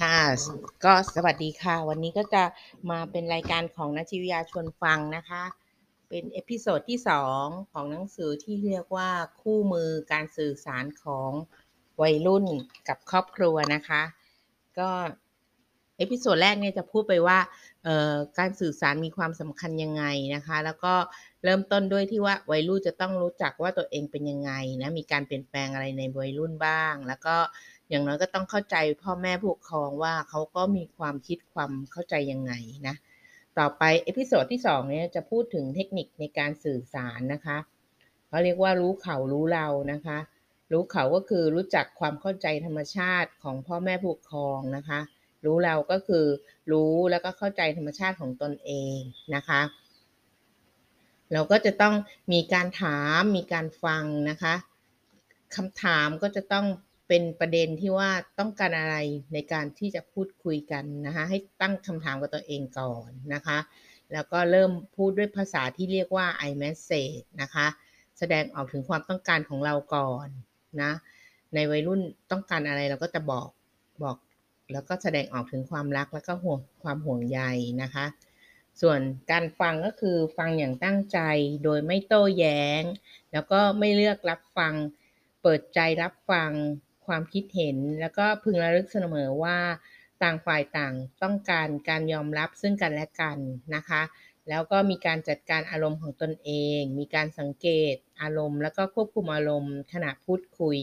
ค่ะ ก็สวัสดีค่ะ วันนี้ก็จะมาเป็นรายการของนักจิตวิทยาชวนฟังนะคะ เป็น episode ที่ 2 ของหนังสือที่เรียกว่าคู่มือการสื่อสารของวัยรุ่นกับครอบครัวนะคะ ก็ episode แรกเนี่ยจะพูดไปว่าการสื่อสารมีความสำคัญยังไงนะคะ แล้วก็เริ่มต้นด้วยที่ว่าวัยรุ่นจะต้องรู้จักว่าตัวเองเป็นยังไงนะมีการเปลี่ยนแปลงอะไรในวัยรุ่นบ้าง แล้วก็ อย่างน้อยก็ต้องเข้าใจพ่อแม่ผู้ปกครองว่าเขาก็มีความคิดความเข้าใจยังไงนะ ต่อไปเอพิโซดที่2เนี่ยจะพูดถึงเทคนิคในการสื่อสารนะคะเขาเรียกว่ารู้เขารู้เรานะคะ รู้เขาก็คือรู้จักความเข้าใจธรรมชาติของพ่อแม่ผู้ปกครองนะคะ รู้เราก็คือรู้แล้วก็เข้าใจธรรมชาติของตนเองนะคะเราก็จะต้องมีการถามมีการฟังนะคะคำถามก็จะต้อง เป็นประเด็นที่ว่าต้องการอะไรในการที่จะพูดคุยกันนะคะให้ตั้งคำถามกับตัวเองก่อนนะคะ แล้วก็เริ่มพูดด้วยภาษาที่เรียกว่า i message นะคะ แสดงออกถึงความต้องการของเราก่อนนะในวัยรุ่นต้องการอะไรเราก็จะบอกบอกแล้วก็แสดงออกถึงความรักแล้วก็ห่วงความห่วงใยนะคะ ส่วนการฟังก็คือฟังอย่างตั้งใจโดยไม่โต้แย้ง แล้วก็ไม่เลือกรับฟัง เปิดใจรับฟัง ความคิดเห็น แล้วก็พึงระลึกเสมอว่าต่างฝ่ายต่างต้องการการยอมรับซึ่งกันและกันนะคะ แล้วก็มีการจัดการอารมณ์ของตนเอง มีการสังเกตอารมณ์ แล้วก็ควบคุมอารมณ์ขณะพูดคุย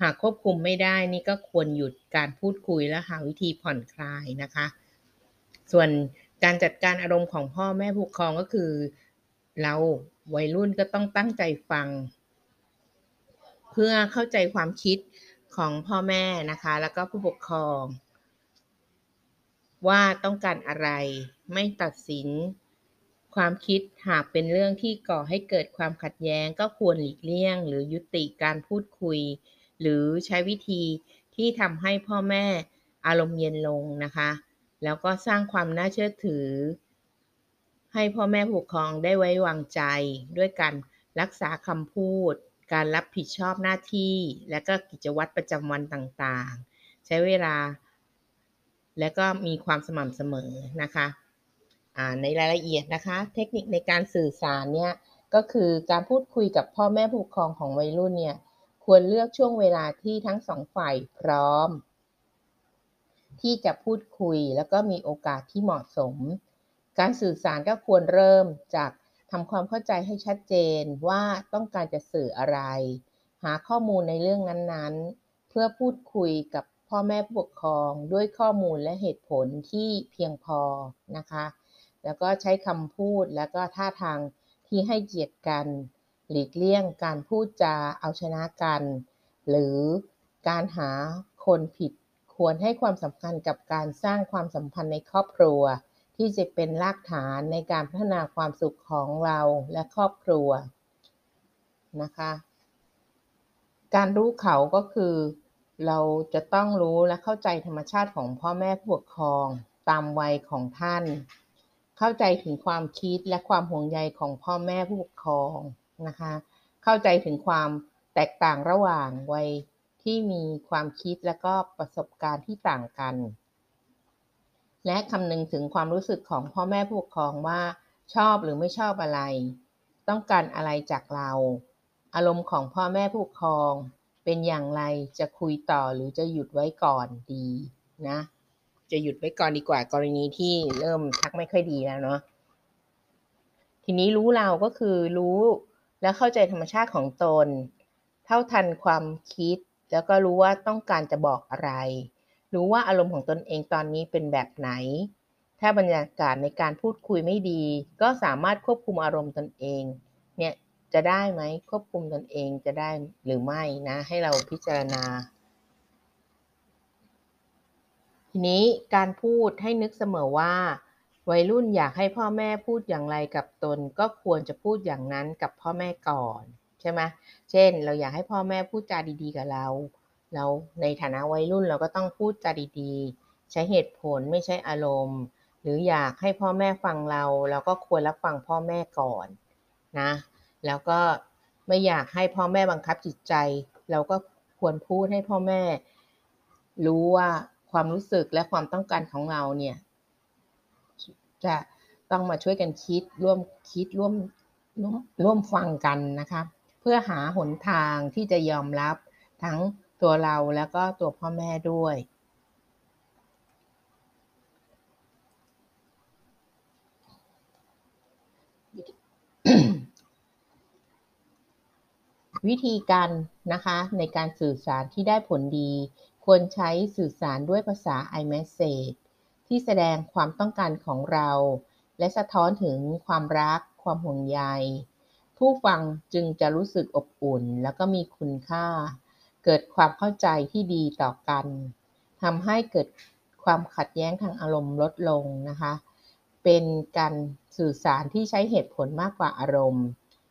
หากควบคุมไม่ได้นี่ก็ควรหยุดการพูดคุยและหาวิธีผ่อนคลายนะคะ ส่วนการจัดการอารมณ์ของพ่อแม่ผู้ปกครองก็คือ เราวัยรุ่นก็ต้องตั้งใจฟัง เพื่อเข้าใจความคิด ของพ่อแม่นะคะ แล้วก็ผู้ปกครอง ว่าต้องการอะไร ไม่ตัดสิน ความคิดหากเป็นเรื่องที่ก่อให้เกิดความขัดแย้ง ก็ควรหลีกเลี่ยง หรือยุติการพูดคุย หรือใช้วิธีที่ทำให้พ่อแม่อารมณ์เย็นลงนะคะ แล้วก็สร้างความน่าเชื่อถือ ให้พ่อแม่ผู้ปกครองได้ไว้วางใจด้วยการรักษาคำพูด การรับผิดชอบหน้าที่ และก็กิจวัตรประจำวันต่างๆ ใช้เวลา และก็มีความสม่ำเสมอนะคะในรายละเอียดนะคะ เทคนิคในการสื่อสารเนี่ยก็คือการพูดคุยกับพ่อแม่ผู้ปกครองของวัยรุ่นเนี่ยควรเลือกช่วงเวลาที่ทั้งสองฝ่ายพร้อม ที่จะพูดคุยแล้วก็มีโอกาสที่เหมาะสม การสื่อสารก็ควรเริ่มจาก ทำความเข้าใจให้ชัดเจนว่าต้องการจะสื่ออะไร หาข้อมูลในเรื่องนั้นๆ เพื่อพูดคุยกับพ่อแม่ผู้ปกครองด้วยข้อมูลและเหตุผลที่เพียงพอนะคะ แล้วก็ใช้คำพูดแล้วก็ท่าทางที่ให้เกียรติกัน หลีกเลี่ยงการพูดจาเอาชนะกัน หรือการหาคนผิดควรให้ความสำคัญกับการสร้างความสัมพันธ์ในครอบครัว ที่จะเป็นรากฐานในการพัฒนาความสุขของเราและครอบครัวนะคะ การรู้เขาก็คือ เราจะต้องรู้และเข้าใจธรรมชาติของพ่อแม่ผู้ปกครองตามวัยของท่าน เข้าใจถึงความคิดและความห่วงใยของพ่อแม่ผู้ปกครองนะคะ เข้าใจถึงความแตกต่างระหว่างวัยที่มีความคิดและก็ประสบการณ์ที่ต่างกัน และคำนึงถึงความรู้สึกของพ่อแม่ผู้ปกครองว่า ชอบหรือไม่ชอบอะไร ต้องการอะไรจากเรา อารมณ์ของพ่อแม่ผู้ปกครอง เป็นอย่างไรจะคุยต่อหรือจะหยุดไว้ก่อนดีนะ จะหยุดไว้ก่อนดีกว่ากรณีที่เริ่มทักไม่ค่อยดีแล้วเนาะทีนี้รู้เราก็คือรู้และเข้าใจธรรมชาติของตน เท่าทันความคิด แล้วก็รู้ว่าต้องการจะบอกอะไร รู้ว่าอารมณ์ของตนเองตอนนี้เป็นแบบไหน ถ้าบรรยากาศในการพูดคุยไม่ดี ก็สามารถควบคุมอารมณ์ตนเอง เนี่ยจะได้ไหมควบคุมตนเองจะได้หรือไม่นะ ให้เราพิจารณา ทีนี้การพูดให้นึกเสมอว่า วัยรุ่นอยากให้พ่อแม่พูดอย่างไรกับตน ก็ควรจะพูดอย่างนั้นกับพ่อแม่ก่อน ใช่ไหมเช่น เราอยากให้พ่อแม่พูดจาดี ๆ กับเรา เราในฐานะวัยรุ่นเราก็ต้องพูดจาดีๆ ใช้เหตุผลไม่ใช่อารมณ์ หรืออยากให้พ่อแม่ฟังเรา เราก็ควรรับฟังพ่อแม่ก่อนนะ แล้วก็ไม่อยากให้พ่อแม่บังคับจิตใจ เราก็ควรพูดให้พ่อแม่ รู้ว่าความรู้สึกและความต้องการของเราเนี่ยจะต้องมาช่วยกันคิดร่วมคิดร่วมร่วมร่วมฟังกันนะคะ เพื่อหาหนทางที่จะยอมรับทั้ง ตัวเราแล้วก็ตัวพ่อแม่ด้วย วิธีการนะคะในการสื่อสารที่ได้ผลดี ควรใช้สื่อสารด้วยภาษา iMessage ที่แสดงความต้องการของเรา และสะท้อนถึงความรัก ความห่วงใย ผู้ฟังจึงจะรู้สึกอบอุ่น แล้วก็มีคุณค่า เกิดความเข้าใจที่ดีต่อกันทำให้เกิดความขัดแย้งทางอารมณ์ลดลงนะคะ เป็นการสื่อสารที่ใช้เหตุผลมากกว่าอารมณ์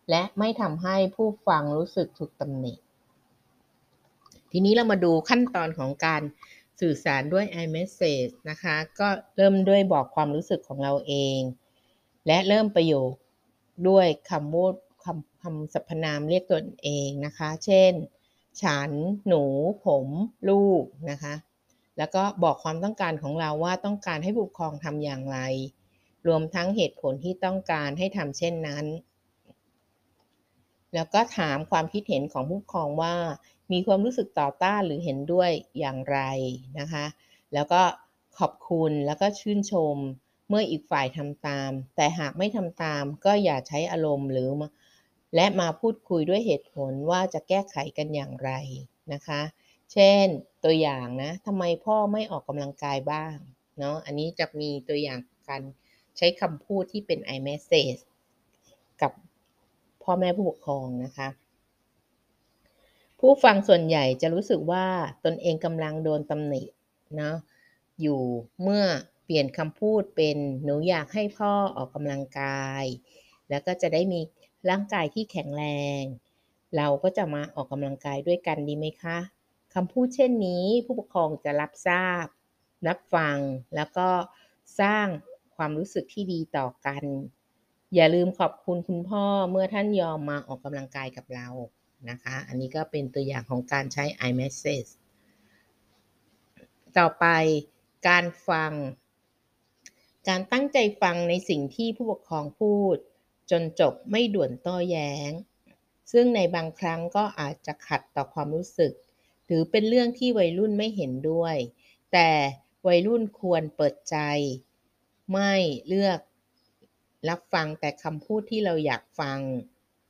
และไม่ทำให้ผู้ฟังรู้สึกถูกตำหนิ ทีนี้เรามาดูขั้นตอนของการสื่อสารด้วย iMessage นะคะ ก็เริ่มด้วยบอกความรู้สึกของเราเอง และเริ่มประโยคด้วยคำพูดคำคำสรรพนามเรียกตนเองนะคะ เช่น ฉัน หนู ผม ลูกนะคะ แล้วก็บอกความต้องการของเราว่าต้องการให้ผู้ปกครองทำอย่างไร รวมทั้งเหตุผลที่ต้องการให้ทำเช่นนั้น แล้วก็ถามความคิดเห็นของผู้ปกครองว่า มีความรู้สึกต่อต้านหรือเห็นด้วยอย่างไรนะคะ แล้วก็ขอบคุณแล้วก็ชื่นชมเมื่ออีกฝ่ายทำตาม แต่หากไม่ทำตามก็อย่าใช้อารมณ์หรือ และมาพูดคุยด้วยเหตุผลว่าจะแก้ไขกันอย่างไรนะคะ เช่นตัวอย่างนะทำไมพ่อไม่ออกกำลังกายบ้างเนาะอันนี้จะมีตัวอย่างการใช้คำพูดที่เป็น iMessage กับพ่อแม่ผู้ปกครองนะคะ ผู้ฟังส่วนใหญ่จะรู้สึกว่าตนเองกำลังโดนตำหนิเนาะอยู่เมื่อเปลี่ยนคำพูดเป็นหนูอยากให้พ่อออกกำลังกาย แล้วก็จะได้มี ร่างกายที่แข็งแรง เราก็จะมาออกกำลังกายด้วยกันดีไหมคะคำพูดเช่นนี้ผู้ปกครองจะรับทราบรับฟังแล้วก็สร้างความรู้สึกที่ดีต่อกัน อย่าลืมขอบคุณคุณพ่อเมื่อท่านยอมมาออกกำลังกายกับเรานะคะ อันนี้ก็เป็นตัวอย่างของการใช้ iMessage ต่อไปการฟัง การตั้งใจฟังในสิ่งที่ผู้ปกครองพูด จนจบไม่ด่วนโต้แย้ง ซึ่งในบางครั้งก็อาจจะขัดต่อความรู้สึกหรือเป็นเรื่องที่วัยรุ่นไม่เห็นด้วย แต่วัยรุ่นควรเปิดใจ ไม่เลือกรับฟังแต่คำพูดที่เราอยากฟัง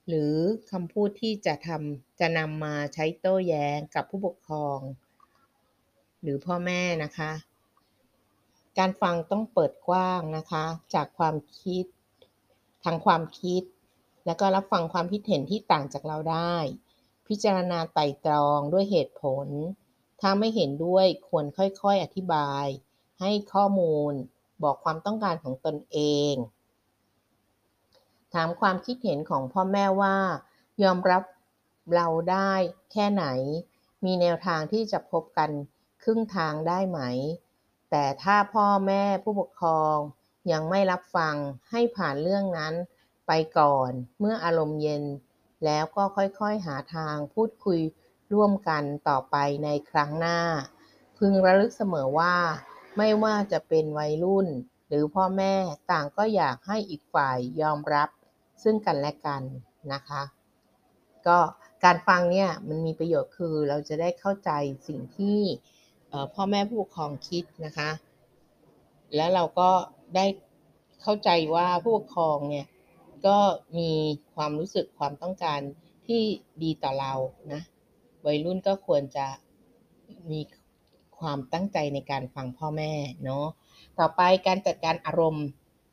หรือคำพูดที่จะทำจะนำมาใช้โต้แย้งกับผู้ปกครอง หรือพ่อแม่นะคะ การฟังต้องเปิดกว้างนะคะ จากความคิด ทางความคิด แล้วก็รับฟังความคิดเห็นที่ต่างจากเราได้ พิจารณาไต่ตรองด้วยเหตุผล ถ้าไม่เห็นด้วยควรค่อยๆอธิบาย ให้ข้อมูล บอกความต้องการของตนเอง ถามความคิดเห็นของพ่อแม่ว่า ยอมรับเราได้แค่ไหน มีแนวทางที่จะพบกันครึ่งทางได้ไหม แต่ถ้าพ่อแม่ผู้ปกครอง ยังไม่รับฟังให้ผ่านเรื่องนั้นไปก่อน เมื่ออารมณ์เย็น แล้วก็ค่อยๆหาทางพูดคุยร่วมกันต่อไปในครั้งหน้า พึงระลึกเสมอว่า ไม่ว่าจะเป็นวัยรุ่น หรือพ่อแม่ต่างก็อยากให้อีกฝ่ายยอมรับ ซึ่งกันและกันนะคะ ก็การฟังเนี่ยมันมีประโยชน์คือเราจะได้เข้าใจสิ่งที่พ่อแม่ผู้ปกครองคิดนะคะ แล้วเราก็ ได้เข้าใจว่าผู้ปกครองเนี่ยก็มีความรู้สึกความต้องการที่ดีต่อเรานะวัยรุ่นก็ควรจะมีความตั้งใจในการฟังพ่อแม่เนาะต่อไปการจัดการอารมณ์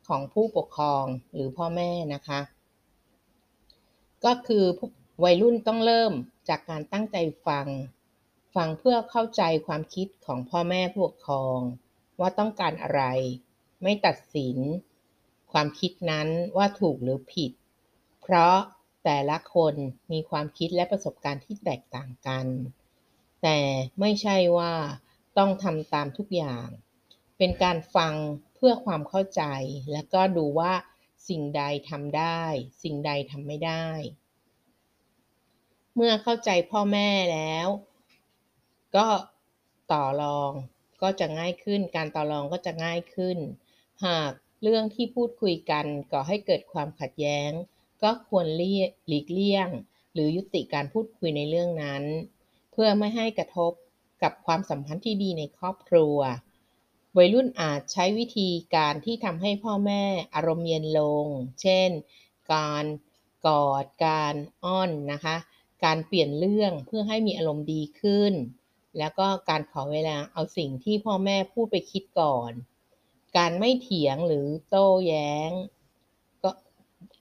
ของผู้ปกครองหรือพ่อแม่นะคะ ก็คือวัยรุ่นต้องเริ่มจากการตั้งใจฟัง ฟังเพื่อเข้าใจความคิดของพ่อแม่ผู้ปกครอง ว่าต้องการอะไร ไม่ตัดสิน ความคิดนั้นว่าถูกหรือผิด เพราะแต่ละคนมีความคิดและประสบการณ์ที่แตกต่างกัน แต่ไม่ใช่ว่าต้องทำตามทุกอย่าง เป็นการฟังเพื่อความเข้าใจ และก็ดูว่าสิ่งใดทำได้ สิ่งใดทำไม่ได้ เมื่อเข้าใจพ่อแม่แล้ว ก็ต่อรองก็จะง่ายขึ้น การต่อรองก็จะง่ายขึ้น หากเรื่องที่พูดคุยกันก่อให้เกิดความขัดแย้ง ก็ควรหลีกเลี่ยง หรือยุติการพูดคุยในเรื่องนั้น เพื่อไม่ให้กระทบกับความสัมพันธ์ที่ดีในครอบครัว วัยรุ่นอาจใช้วิธีการที่ทำให้พ่อแม่อารมณ์เย็นลง เช่น การกอด การอ้อนนะคะ การเปลี่ยนเรื่องเพื่อให้มีอารมณ์ดีขึ้น แล้วก็การขอเวลาเอาสิ่งที่พ่อแม่พูดไปคิดก่อน การไม่เถียงหรือโต้แย้ง ก็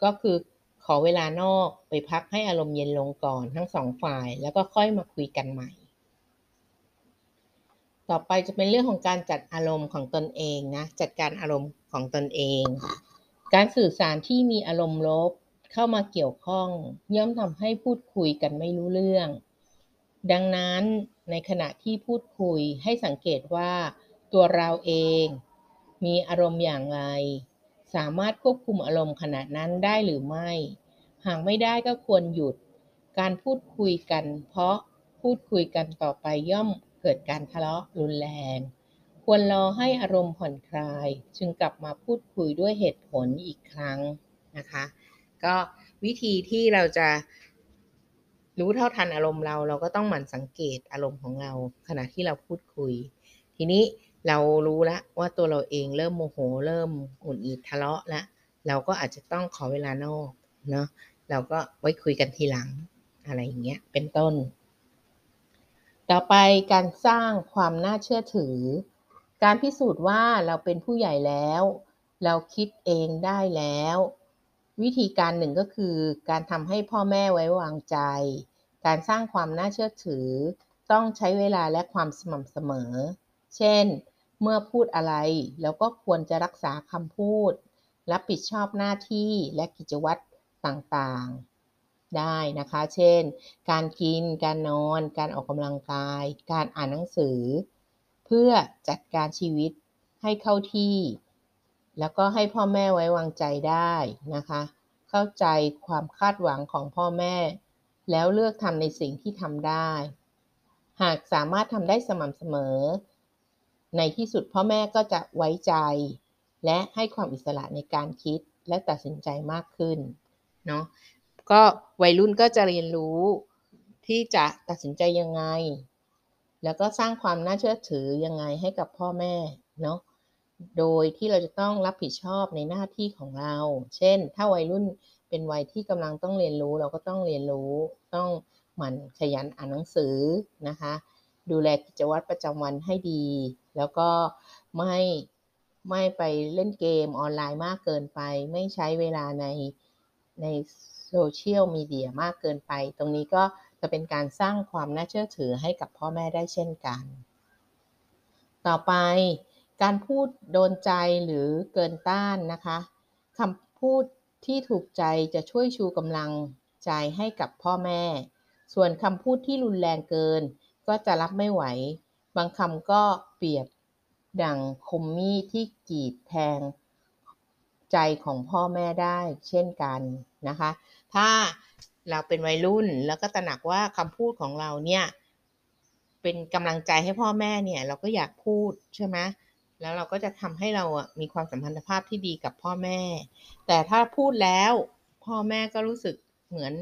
ก็คือขอเวลานอกไปพักให้อารมณ์เย็นลงก่อนทั้งสองฝ่าย แล้วก็ค่อยมาคุยกันใหม่ ต่อไปจะเป็นเรื่องของการจัดอารมณ์ของตนเองนะจัดการอารมณ์ของตนเอง การสื่อสารที่มีอารมณ์ลบเข้ามาเกี่ยวข้อง ย่อมทำให้พูดคุยกันไม่รู้เรื่อง ดังนั้นในขณะที่พูดคุยให้สังเกตว่าตัวเราเอง มีอารมณ์อย่างไร สามารถควบคุมอารมณ์ขณะนั้นได้หรือไม่ หากไม่ได้ก็ควรหยุด การพูดคุยกัน เพราะพูดคุยกันต่อไปย่อมเกิดการทะเลาะรุนแรง ควรรอให้อารมณ์ผ่อนคลาย จึงกลับมาพูดคุยด้วยเหตุผลอีกครั้งนะคะ ก็วิธีที่เราจะรู้เท่าทันอารมณ์เรา เราก็ต้องหมั่นสังเกตอารมณ์ของเราขณะที่เราพูดคุย ทีนี้ เรารู้แล้วว่าตัวเราเองเริ่มโมโหเริ่มหงุดหงิดทะเลาะแล้วเราก็อาจจะต้องขอเวลานอกเนาะเราก็ไว้คุยกันทีหลังอะไรอย่างเงี้ยเป็นต้น ต่อไปการสร้างความน่าเชื่อถือ การพิสูจน์ว่าเราเป็นผู้ใหญ่แล้ว เราคิดเองได้แล้ว วิธีการหนึ่งก็คือ การทำให้พ่อแม่ไว้วางใจ การสร้างความน่าเชื่อถือ ต้องใช้เวลาและความสม่ำเสมอ เช่น เมื่อพูดอะไร แล้วก็ควรจะรักษาคำพูด รับผิดชอบหน้าที่และกิจวัตรต่างๆ ได้นะคะ เช่น การกิน การนอน การออกกำลังกาย การอ่านหนังสือ เพื่อจัดการชีวิตให้เข้าที่ แล้วก็ให้พ่อแม่ไว้วางใจได้นะคะ เข้าใจความคาดหวังของพ่อแม่ แล้วเลือกทำในสิ่งที่ทำได้ หากสามารถทำได้สม่ำเสมอ ในที่สุดพ่อแม่ก็จะไว้ใจ และให้ความอิสระในการคิดและตัดสินใจมากขึ้นเนาะก็วัยรุ่นก็จะเรียนรู้ที่จะตัดสินใจยังไง แล้วก็สร้างความน่าเชื่อถือยังไงให้กับพ่อแม่เนาะโดยที่เราจะต้องรับผิดชอบในหน้าที่ของเรา เช่น ถ้าวัยรุ่นเป็นวัยที่กำลังต้องเรียนรู้ เราก็ต้องเรียนรู้ ต้องหมั่นขยันอ่านหนังสือนะคะ ดูแลกิจวัตรประจำวันให้ดี แล้วก็ไม่ไม่ไปเล่นเกมออนไลน์มากเกินไป ไม่ใช้เวลาในในโซเชียลมีเดียมากเกินไป ตรงนี้ก็จะเป็นการสร้างความน่าเชื่อถือให้กับพ่อแม่ได้เช่นกัน ต่อไปการพูดโดนใจหรือเกินต้านนะคะคำพูดที่ถูกใจจะช่วยชูกำลังใจให้กับพ่อแม่ ส่วนคำพูดที่รุนแรงเกิน ก็จะรับไม่ไหว บางคำก็เปรียบดังคมมีดที่กรีดแทงใจของพ่อแม่ได้เช่นกันนะคะ ถ้าเราเป็นวัยรุ่นแล้วก็ตระหนักว่าคำพูดของเราเนี่ยเป็นกำลังใจให้พ่อแม่เนี่ยเราก็อยากพูดใช่ไหมแล้วเราก็จะทำให้เราอะมีความสัมพันธภาพที่ดีกับพ่อแม่ แต่ถ้าพูดแล้วพ่อแม่ก็รู้สึกเหมือน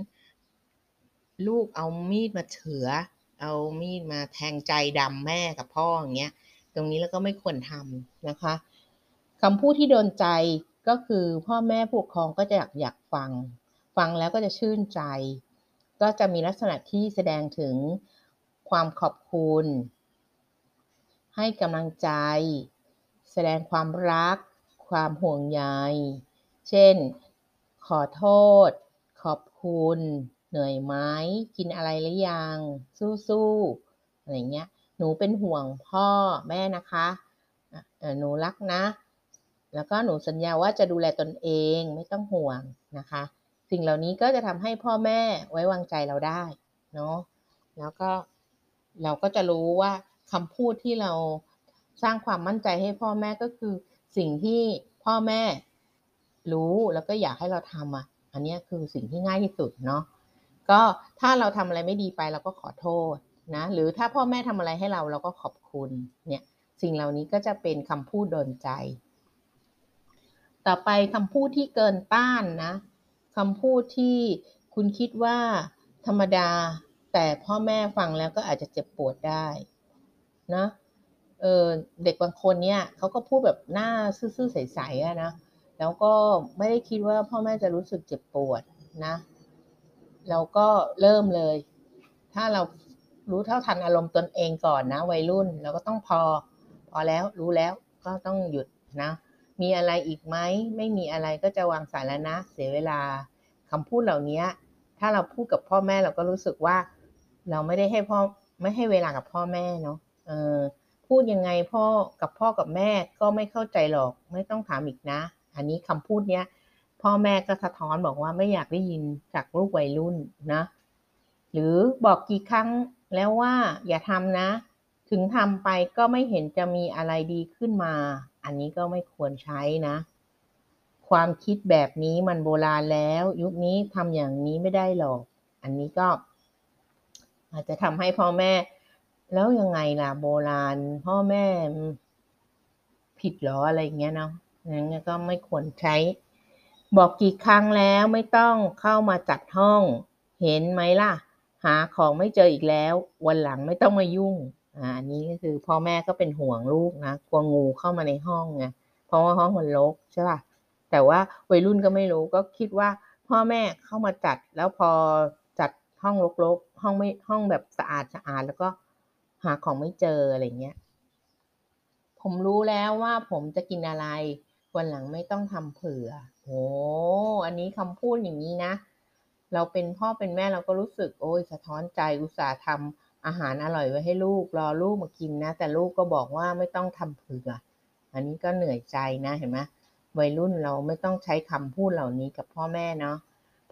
ลูกเอามีดมาเฉือ เอามีดมาแทงใจดำแม่กับพ่ออย่างเงี้ย ตรงนี้แล้วก็ไม่ควรทำนะคะคำพูดที่โดนใจก็คือพ่อแม่ผู้ปกครองก็จะอยากอยากฟัง ฟังแล้วก็จะชื่นใจ ก็จะมีลักษณะที่แสดงถึงความขอบคุณ ให้กำลังใจ แสดงความรัก ความห่วงใย เช่น ขอโทษ ขอบคุณ เหนื่อยไหมกินอะไรหรือยัง สู้ๆอะไรเงี้ย หนูเป็นห่วงพ่อแม่นะคะหนูรักนะ แล้วก็หนูสัญญาว่าจะดูแลตนเองไม่ต้องห่วงนะคะ สิ่งเหล่านี้ก็จะทำให้พ่อแม่ไว้วางใจเราได้เนาะแล้วก็เราก็จะรู้ว่าคำพูดที่เราสร้างความมั่นใจให้พ่อแม่ก็คือสิ่งที่พ่อแม่รู้แล้วก็อยากให้เราทำอะ อันนี้คือสิ่งที่ง่ายที่สุดเนาะ ก็ถ้าเราทำอะไรไม่ดีไปเราก็ขอโทษนะหรือถ้าพ่อแม่ทำอะไรให้เราเราก็ขอบคุณเนี่ยสิ่งเหล่านี้ก็จะเป็นคำพูดโดนใจ ต่อไปคำพูดที่เกินต้านนะคำพูดที่คุณคิดว่าธรรมดา แต่พ่อแม่ฟังแล้วก็อาจจะเจ็บปวดได้นะเออเด็กบางคนเนี่ยเขาก็พูดแบบหน้าซื่อๆใสๆอะนะแล้วก็ไม่ได้คิดว่าพ่อแม่จะรู้สึกเจ็บปวดนะ เราก็เริ่มเลย ถ้าเรารู้เท่าทันอารมณ์ตนเองก่อนนะ วัยรุ่นเราก็ต้องพอ พอแล้วรู้แล้วก็ต้องหยุดนะ มีอะไรอีกไหมไม่มีอะไรก็จะวางสายแล้วนะ เสียเวลาคำพูดเหล่านี้ถ้าเราพูดกับพ่อแม่เราก็รู้สึกว่า เราไม่ได้ให้พ่อไม่ให้เวลากับพ่อแม่เนาะเออพูดยังไงพ่อกับพ่อกับแม่ก็ไม่เข้าใจหรอก ไม่ต้องถามอีกนะ อันนี้คำพูดเนี้ย พ่อแม่ก็สะท้อนบอกว่าไม่อยากได้ยินจากลูกวัยรุ่นนะ หรือบอกกี่ครั้งแล้วว่าอย่าทำนะ ถึงทำไปก็ไม่เห็นจะมีอะไรดีขึ้นมา อันนี้ก็ไม่ควรใช้นะ ความคิดแบบนี้มันโบราณแล้ว ยุคนี้ทำอย่างนี้ไม่ได้หรอก อันนี้ก็ อาจจะทำให้พ่อแม่ แล้วยังไงล่ะโบราณ พ่อแม่ผิดหรออะไรเงี้ยเนาะอย่างเงี้ยก็ไม่ควรใช้ บอกกี่ครั้งแล้วไม่ต้องเข้ามาจัดห้อง เห็นไหมล่ะ หาของไม่เจออีกแล้ว วันหลังไม่ต้องมายุ่งอ่าอันนี้ก็คือพ่อแม่ก็เป็นห่วงลูกนะกลัวงูเข้ามาในห้องไงเพราะว่าห้องมันรกใช่ป่ะแต่ว่าวัยรุ่นก็ไม่รู้ก็คิดว่า พ่อแม่เข้ามาจัดแล้วพอจัดห้องรกๆห้องไม่ห้องแบบสะอาดสะอาดแล้วก็หาของไม่เจออะไรเงี้ยผมรู้แล้วว่าผมจะกินอะไร วันหลังไม่ต้องทำเผื่อ โอ้อันนี้คำพูดอย่างนี้นะ เราเป็นพ่อเป็นแม่เราก็รู้สึก โอ้ยสะท้อนใจอุตส่าห์ทำอาหารอร่อยไว้ให้ลูกรอลูกมากินนะ แต่ลูกก็บอกว่าไม่ต้องทำเผื่ออันนี้ก็เหนื่อยใจนะเห็นไหมวัยรุ่นเราไม่ต้องใช้คำพูดเหล่านี้กับพ่อแม่เนาะ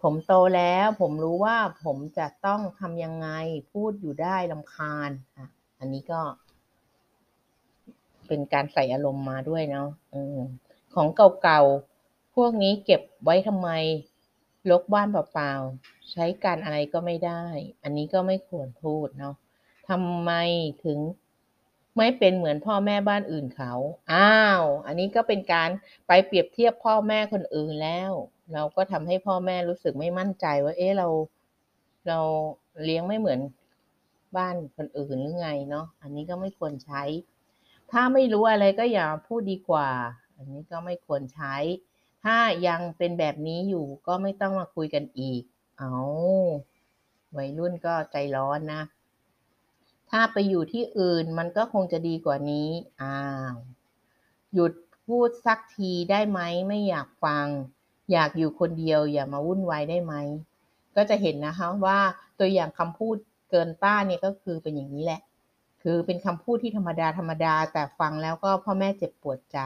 ผมโตแล้วผมรู้ว่าผมจะต้องทำยังไงพูดอยู่ได้ลำคาญอะอันนี้ก็ เป็นการใส่อารมณ์มาด้วยเนาะของเก่าๆ พวกนี้เก็บไว้ทำไมลกบ้านเปล่าๆ ใช้การอะไรก็ไม่ได้ อันนี้ก็ไม่ควรพูดเนาะทำไมถึงไม่เป็นเหมือนพ่อแม่บ้านอื่นเขา อ้าว อันนี้ก็เป็นการไปเปรียบเทียบพ่อแม่คนอื่นแล้ว เราก็ทำให้พ่อแม่รู้สึกไม่มั่นใจว่า เอ๊ะเรา เราเลี้ยงไม่เหมือนบ้านคนอื่นหรือไงเนาะ อันนี้ก็ไม่ควรใช้ ถ้าไม่รู้อะไรก็อย่าพูดดีกว่า อันนี้ก็ไม่ควรใช้ ถ้ายังเป็นแบบนี้อยู่ก็ไม่ต้องมาคุยกันอีก เอาวัยรุ่นก็ใจร้อนนะ ถ้าไปอยู่ที่อื่นมันก็คงจะดีกว่านี้ อ้าว หยุดพูดสักทีได้ไหม ไม่อยากฟัง อยากอยู่คนเดียวอย่ามาวุ่นวายได้ไหม ก็จะเห็นนะคะว่าตัวอย่างคำพูดเกินต้านเนี่ยก็คือเป็นอย่างนี้แหละ คือเป็นคำพูดที่ธรรมดาธรรมดาแต่ฟังแล้วก็พ่อแม่เจ็บปวดใจ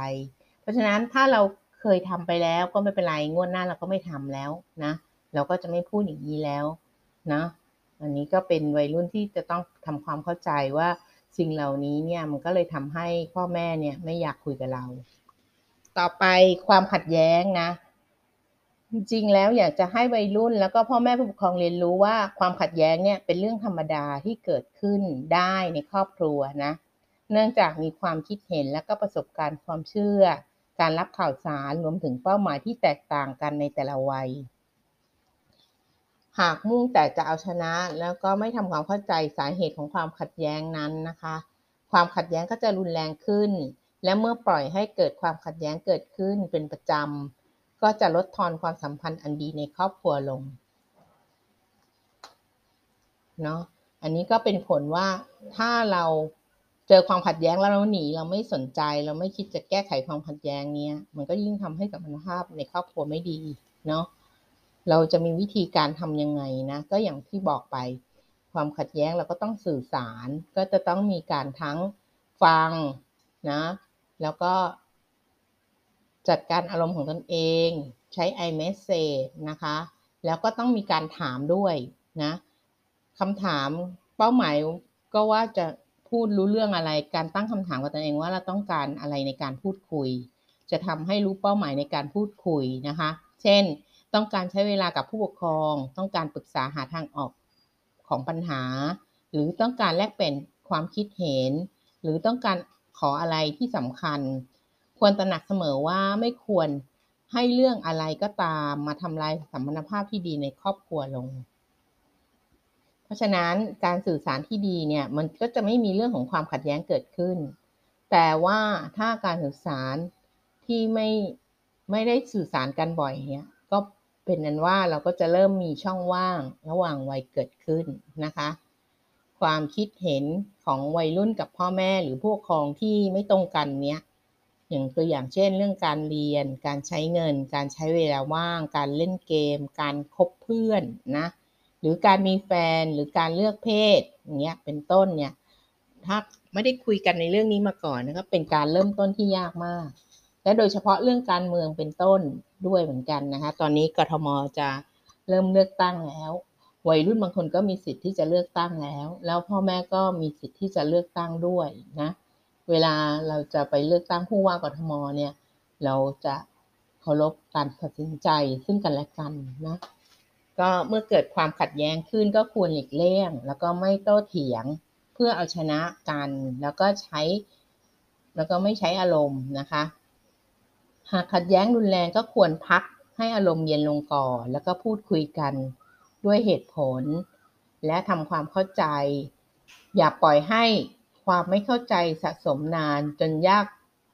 เพราะฉะนั้นถ้าเรา เคยทำไปแล้วก็ไม่เป็นไรงวดหน้าเราก็ไม่ทำแล้วนะ เราก็จะไม่พูดอย่างนี้แล้วนะอันนี้ก็เป็นวัยรุ่นที่จะต้องทำความเข้าใจว่าสิ่งเหล่านี้เนี่ยมันก็เลยทำให้พ่อแม่เนี่ยไม่อยากคุยกับเรา ต่อไปความขัดแย้งนะ จริงๆแล้วอยากจะให้วัยรุ่นแล้วก็พ่อแม่ผู้ปกครองเรียนรู้ว่าความขัดแย้งเนี่ยเป็นเรื่องธรรมดาที่เกิดขึ้นได้ในครอบครัวนะ เนื่องจากมีความคิดเห็นและก็ประสบการณ์ความเชื่อ การรับข่าวสารรวมถึงเป้าหมายที่แตกต่างกันในแต่ละวัย หากมุ่งแต่จะเอาชนะแล้วก็ไม่ทำความเข้าใจสาเหตุของความขัดแย้งนั้นนะคะ ความขัดแย้งก็จะรุนแรงขึ้น และเมื่อปล่อยให้เกิดความขัดแย้งเกิดขึ้นเป็นประจำก็จะลดทอนความสัมพันธ์อันดีในครอบครัวลงเนาะอันนี้ก็เป็นผลว่าถ้าเรา เจอความขัดแย้งแล้วเราหนีเราไม่สนใจ เราไม่คิดจะแก้ไขความขัดแย้งเนี้ย มันก็ยิ่งทำให้สัมพันธภาพในครอบครัวไม่ดีเนาะเราจะมีวิธีการทำยังไงนะ ก็อย่างที่บอกไป ความขัดแย้งเราก็ต้องสื่อสาร ก็จะต้องมีการทั้งฟังนะ แล้วก็ จัดการอารมณ์ของตนเอง ใช้ iMessage นะคะ แล้วก็ต้องมีการถามด้วยนะคำถามเป้าหมายก็ว่าจะ พูดรู้เรื่องอะไร การตั้งคำถามกับตนเองว่าเราต้องการอะไรในการพูดคุย จะทำให้รู้เป้าหมายในการพูดคุยนะคะ เช่น ต้องการใช้เวลากับผู้ปกครอง ต้องการปรึกษาหาทางออกของปัญหา หรือต้องการแลกเปลี่ยนความคิดเห็น หรือต้องการขออะไรที่สำคัญ ควรตระหนักเสมอว่าไม่ควรให้เรื่องอะไรก็ตามมาทำลายสัมพันธภาพที่ดีในครอบครัวลง ราะฉะนั้นการสื่อสารที่ดีเนี่ยมันก็จะไม่มีเรื่องของความขัดแย้งเกิดขึ้น แต่ว่าถ้าการสื่อสารที่ไม่ไม่ได้สื่อสารกันบ่อยเนี่ยก็เป็นนั้นว่าเราก็จะเริ่มมีช่องว่างระหว่างวัยเกิดขึ้นนะคะ ความคิดเห็นของวัยรุ่นกับพ่อแม่หรือผู้ปกครองที่ไม่ตรงกันเนี้ยอย่างตัวอย่างเช่น เรื่องการเรียน การใช้เงิน การใช้เวลาว่าง การเล่นเกม การคบเพื่อนนะ หรือการมีแฟนหรือการเลือกเพศอย่างเงี้ยเป็นต้นเนี่ยถ้าไม่ได้คุยกันในเรื่องนี้มาก่อนนะครับเป็นการเริ่มต้นที่ยากมาก และโดยเฉพาะเรื่องการเมืองเป็นต้นด้วยเหมือนกันนะคะตอนนี้กทมจะเริ่มเลือกตั้งแล้ว วัยรุ่นบางคนก็มีสิทธิ์ที่จะเลือกตั้งแล้ว แล้วพ่อแม่ก็มีสิทธิ์ที่จะเลือกตั้งด้วยนะเวลาเราจะไปเลือกตั้งผู้ว่ากทมเนี่ยเราจะเคารพการตัดสินใจซึ่งกันและกันนะ ก็เมื่อเกิดความขัดแย้งขึ้นก็ควรหลีกเลี่ยง แล้วก็ไม่โต้เถียงเพื่อเอาชนะกัน แล้วก็ใช้ แล้วก็ไม่ใช้อารมณ์นะคะ หากขัดแย้งรุนแรงก็ควรพักให้อารมณ์เย็นลงก่อน แล้วก็พูดคุยกันด้วยเหตุผล และทำความเข้าใจ อย่าปล่อยให้ความไม่เข้าใจสะสมนานจนยาก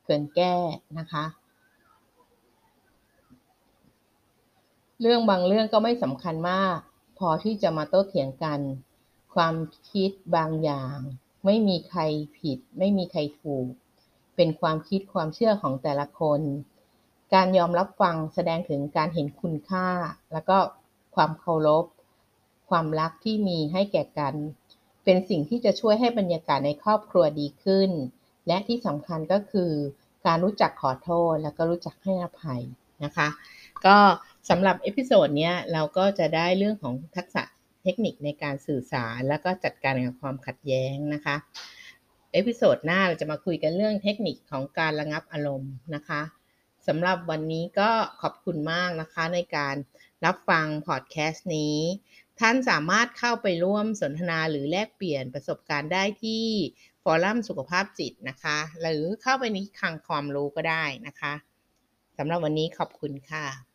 เกินแก้นะคะ เรื่องบางเรื่องก็ไม่สำคัญมาก พอที่จะมาโต้เถียงกัน ความคิดบางอย่าง ไม่มีใครผิด ไม่มีใครถูก เป็นความคิดความเชื่อของแต่ละคน การยอมรับฟังแสดงถึงการเห็นคุณค่า แล้วก็ความเคารพ ความรักที่มีให้แก่กัน เป็นสิ่งที่จะช่วยให้บรรยากาศในครอบครัวดีขึ้น และที่สำคัญก็คือ การรู้จักขอโทษ แล้วก็รู้จักให้อภัยนะคะ ก็ สำหรับ episode นี้เราก็จะได้เรื่องของทักษะเทคนิคในการสื่อสาร แล้วก็จัดการกับความขัดแย้งนะคะ episode หน้าเราจะมาคุยกันเรื่องเทคนิคของการระงับอารมณ์นะคะสำหรับวันนี้ก็ขอบคุณมากนะคะในการรับฟังพอดแคสต์นี้ ท่านสามารถเข้าไปร่วมสนทนาหรือแลกเปลี่ยนประสบการณ์ได้ที่ฟอรัมสุขภาพจิตนะคะ หรือเข้าไปในคลังความรู้ก็ได้นะคะสำหรับวันนี้ขอบคุณค่ะ